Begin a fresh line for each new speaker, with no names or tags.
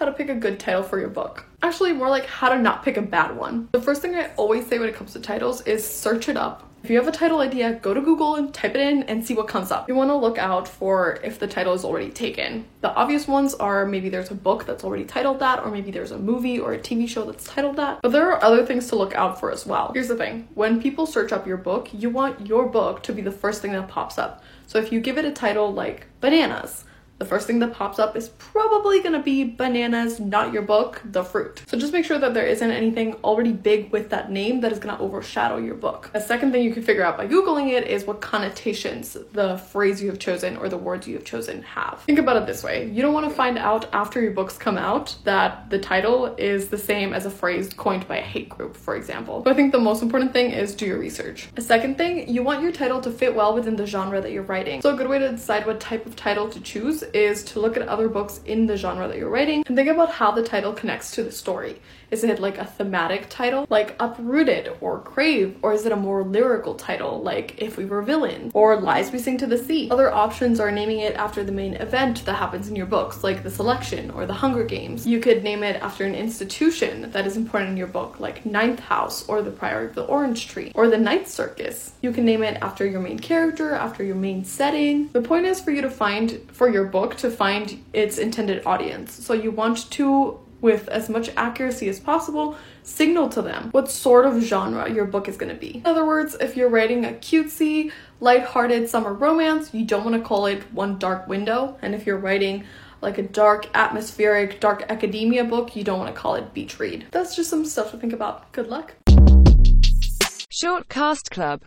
how to pick a good title for your book. Actually, more like how to not pick a bad one. The first thing I always say when it comes to titles is search it up if you have a title idea, go to Google and type it in and see what comes up. You want to look out for if the title is already taken. The obvious ones are maybe there's a book that's already titled that, or maybe there's a movie or a TV show that's titled that. But there are other things to look out for as well. Here's the thing when people search up your book, you want your book to be the first thing that pops up. So if you give it a title like Bananas, the first thing that pops up is probably gonna be bananas, not your book, the fruit. So just make sure that there isn't anything already big with that name that is gonna overshadow your book. A second thing you can figure out by Googling it is what connotations the phrase you have chosen or the words you have chosen have. Think about it this way you don't wanna find out after your books come out that the title is the same as a phrase coined by a hate group, for example. So I think the most important thing is do your research. A second thing, you want your title to fit well within the genre that you're writing. So a good way to decide what type of title to choose is to look at other books in the genre that you're writing and think about how the title connects to the story. Is it like a thematic title, like Uprooted or Crave, or is it a more lyrical title, like If We Were Villains or Lies We Sing to the Sea? Other options are naming it after the main event that happens in your books, like The Selection or The Hunger Games. You could name it after an institution that is important in your book, like Ninth House or The Priory of the Orange Tree or The Night Circus. You can name it after your main character, after your main setting. The point is for you to find, for your book, to find its intended audience. So you want to with as much accuracy as possible, signal to them what sort of genre your book is going to be. In other words, if you're writing a cutesy, light-hearted summer romance, you don't want to call it One Dark Window, and if you're writing like a dark, atmospheric, dark academia book, you don't want to call it Beach Read. That's just some stuff to think about. Good luck.
Short Cast Club